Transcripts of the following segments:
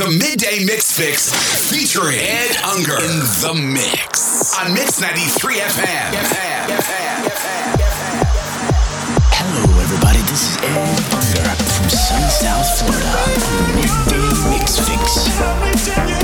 The Midday Mix Fix featuring Ed Unger in the mix on Mix 93 FM. Hello, everybody. This is Ed Unger from sunny South Florida on the Midday Mix Fix.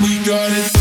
We got it.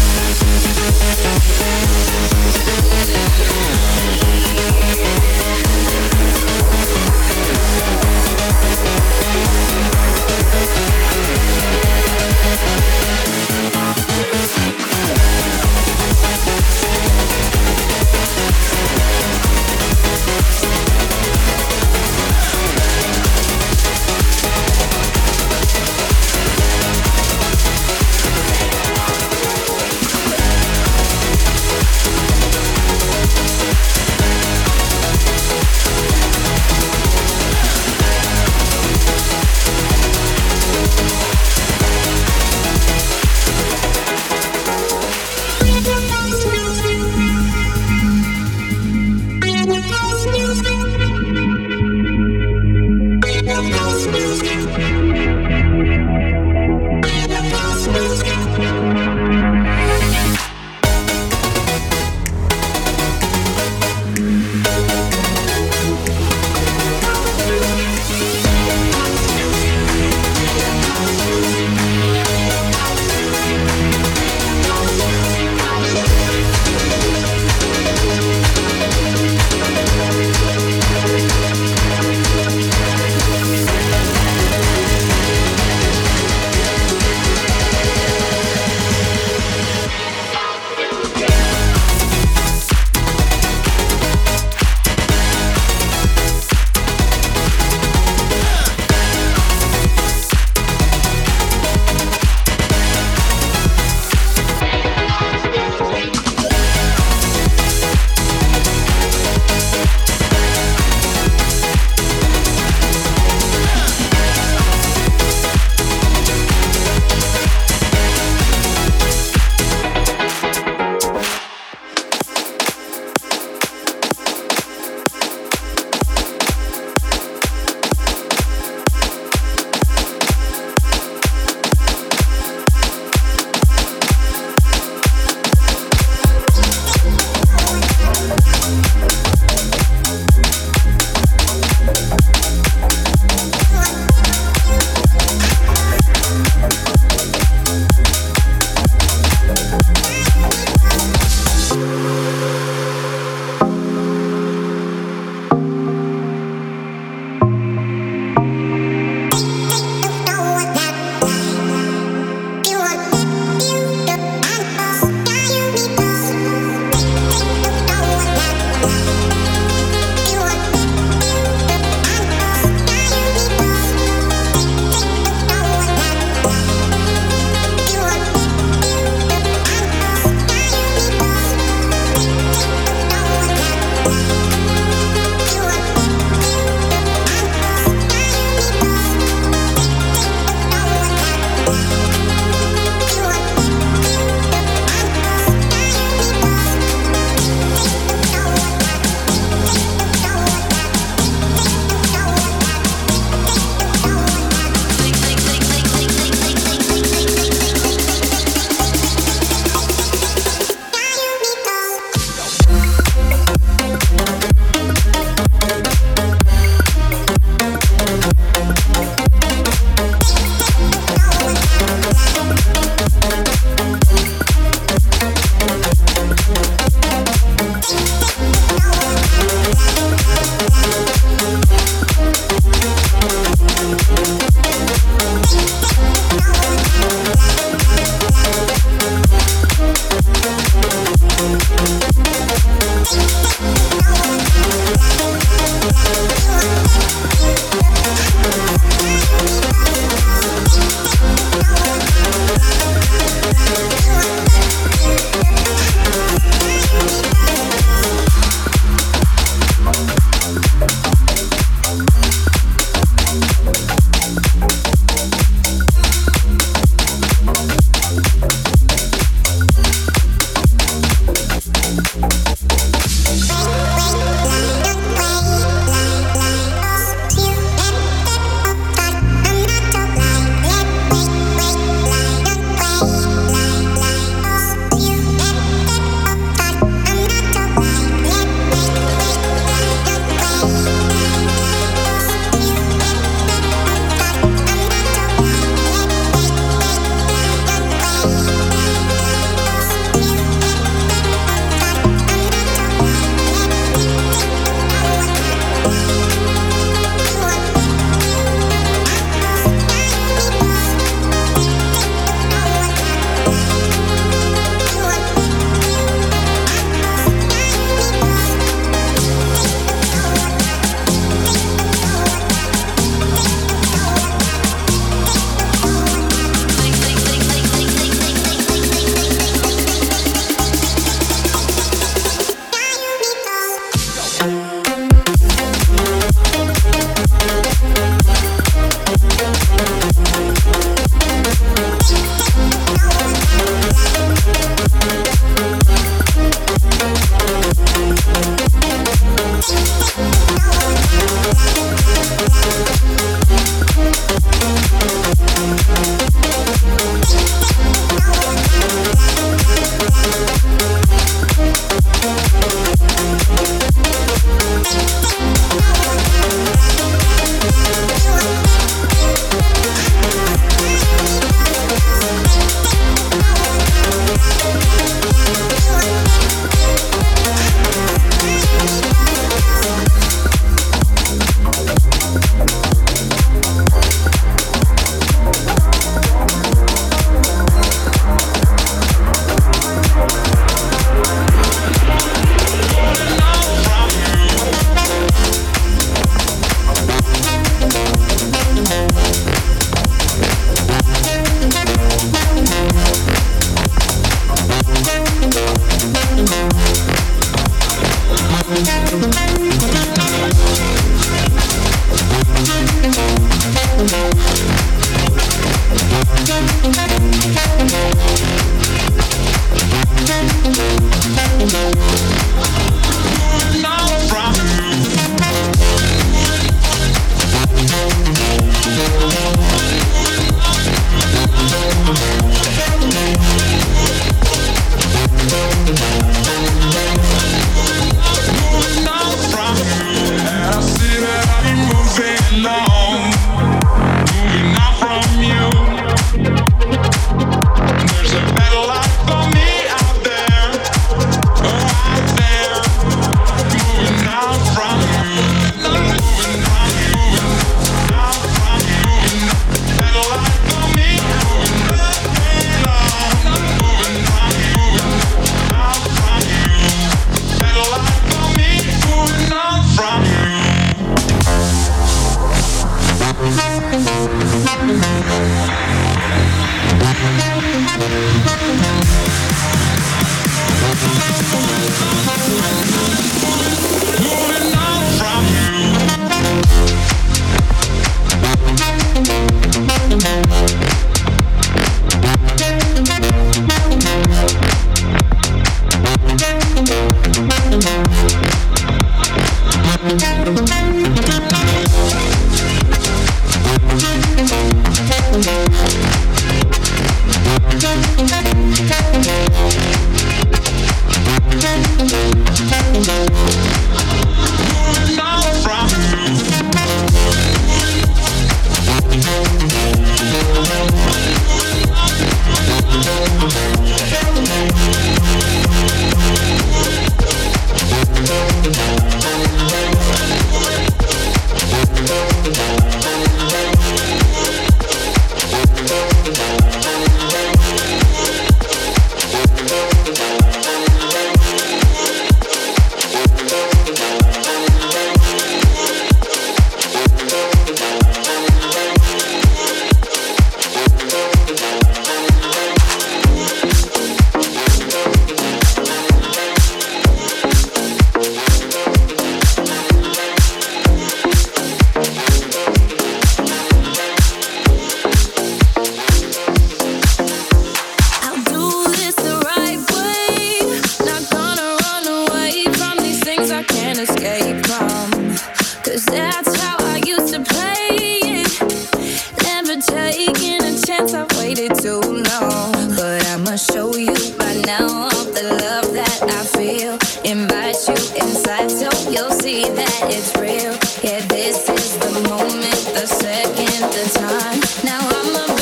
for taking a chance. I've waited too long, but I'ma show you by now all the love that I feel. Invite you inside so you'll see that it's real. Yeah, this is the moment, the second, the time. Now I'm a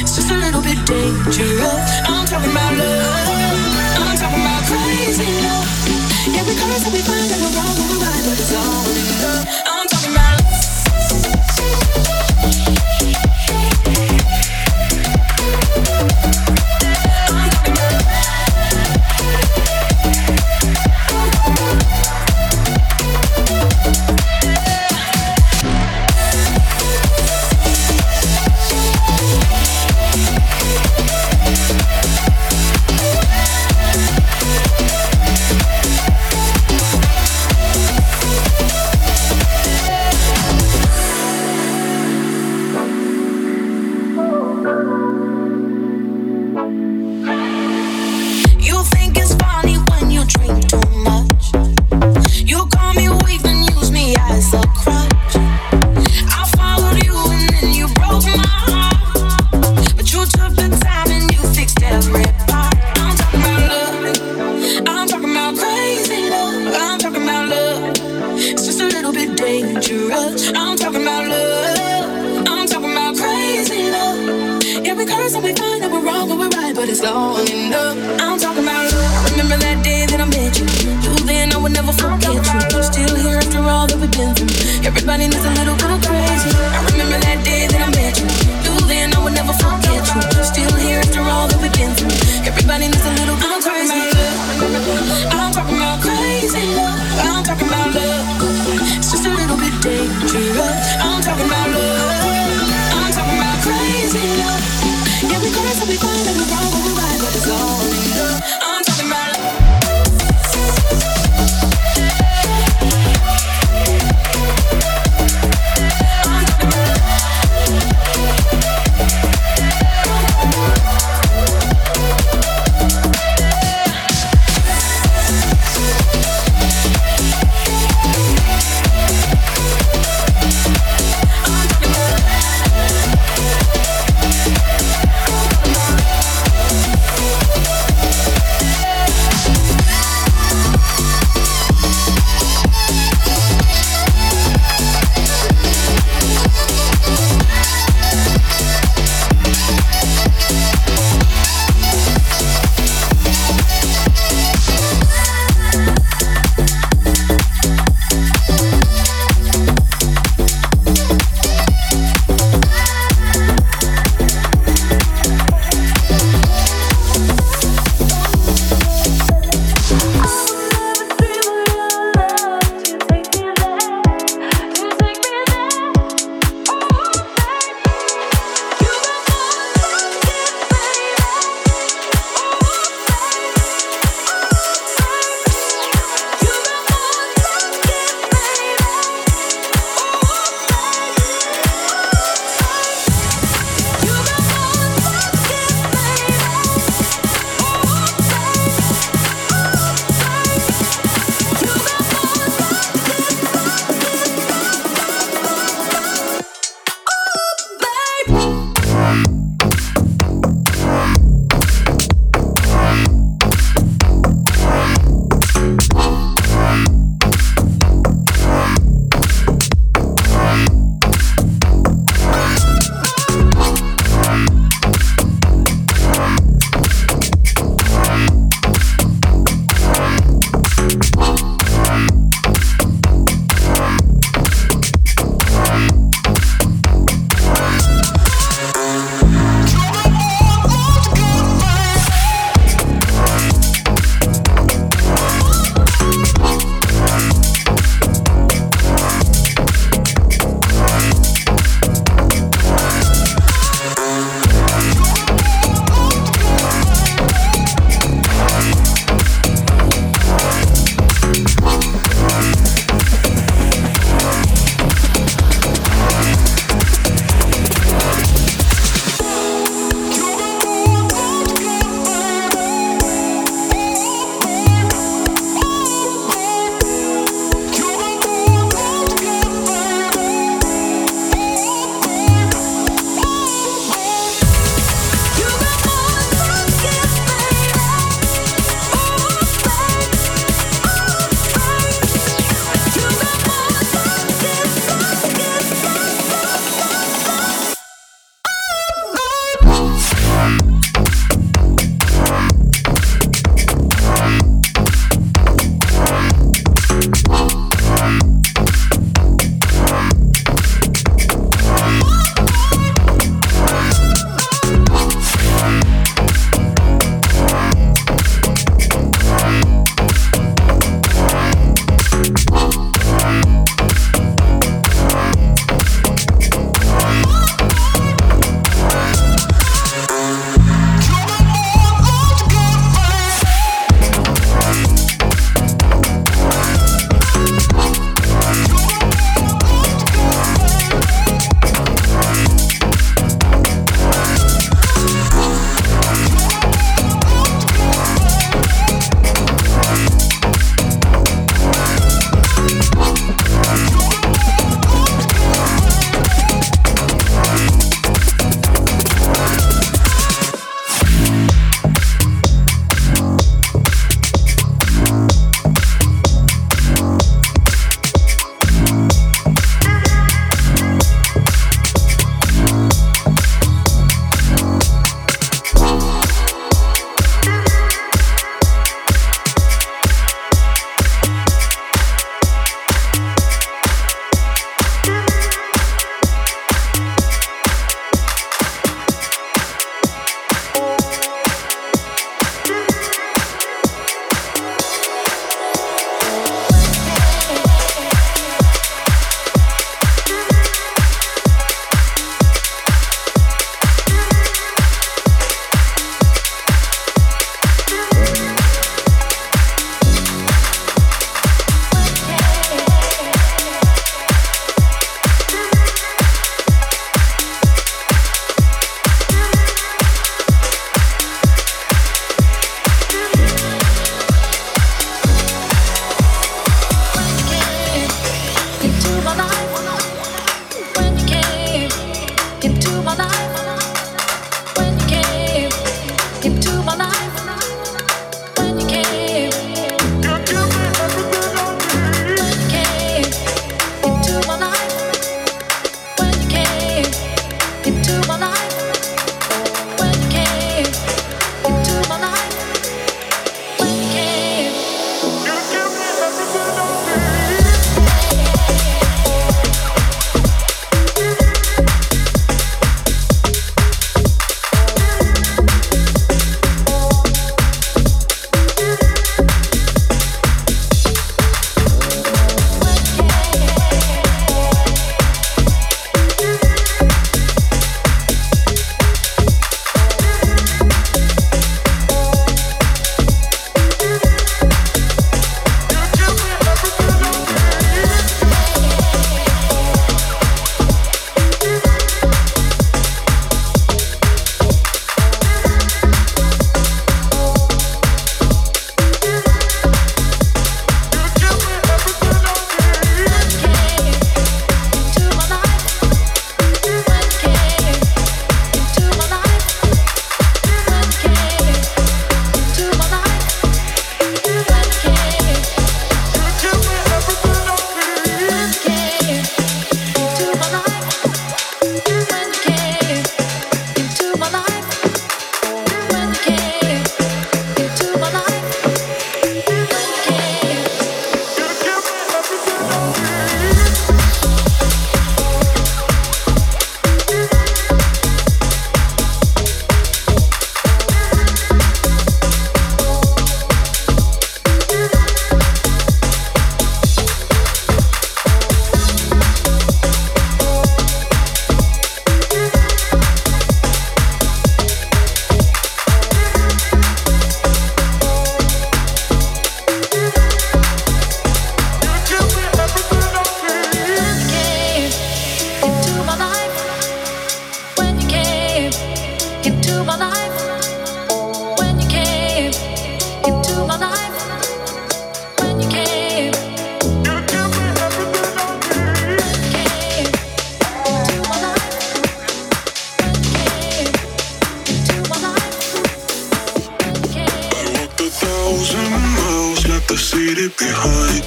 It's just a little bit dangerous. I'm talking about love. I'm talking about crazy love. Yeah, we come until we find that we're wrong and we're right, but it's all in love. I'm talking about.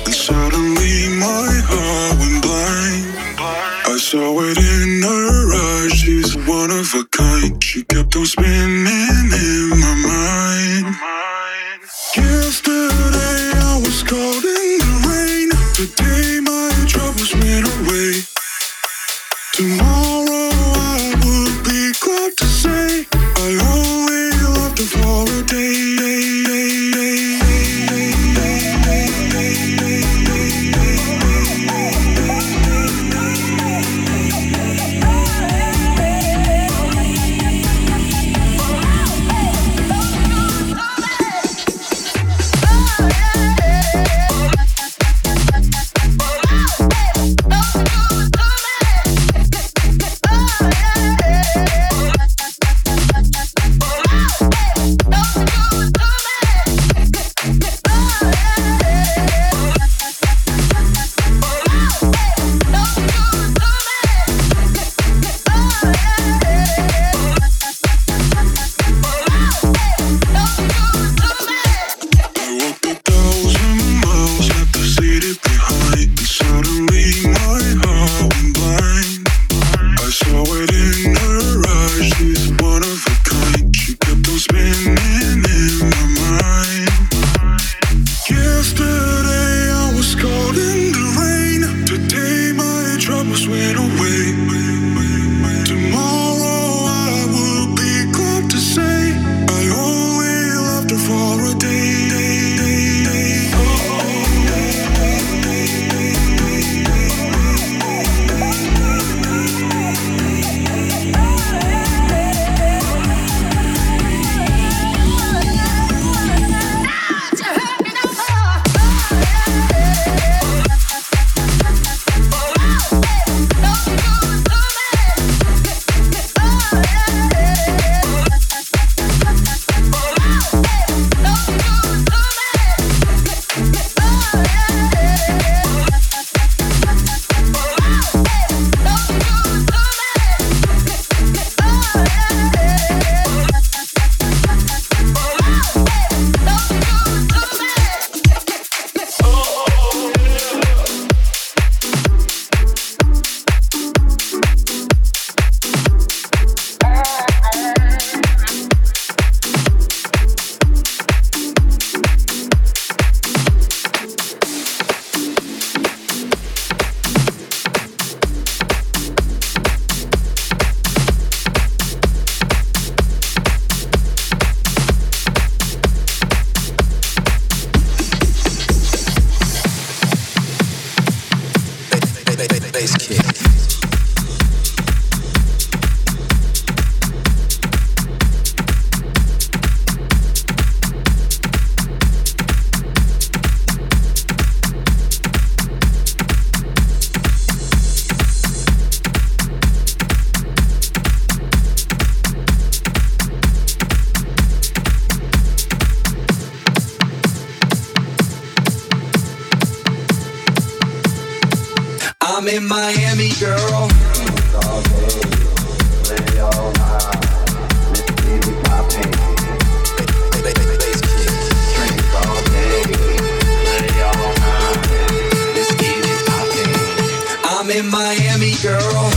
And suddenly my heart went blind. I saw it in her eyes. She's one of a kind. She kept on spinning. day. girl.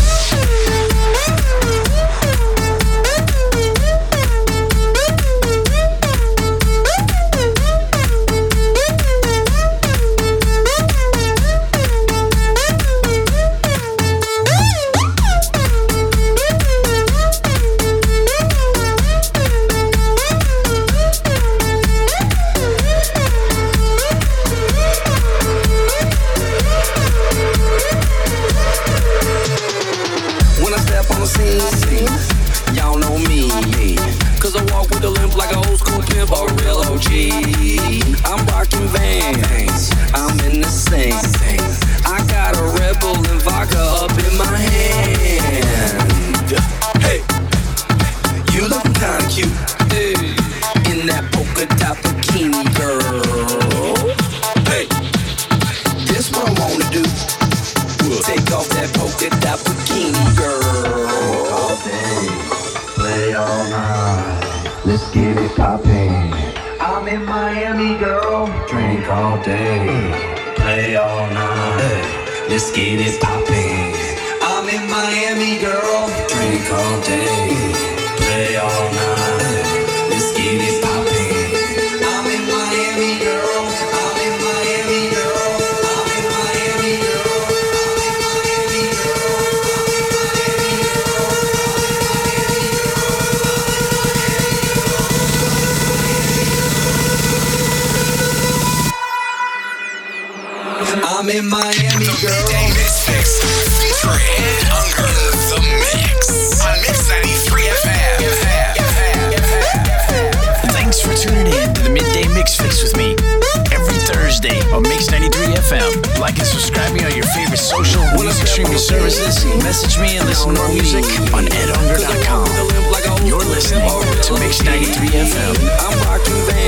Message me and listen to more music on edhunger.com. You're listening to Mix 93 FM.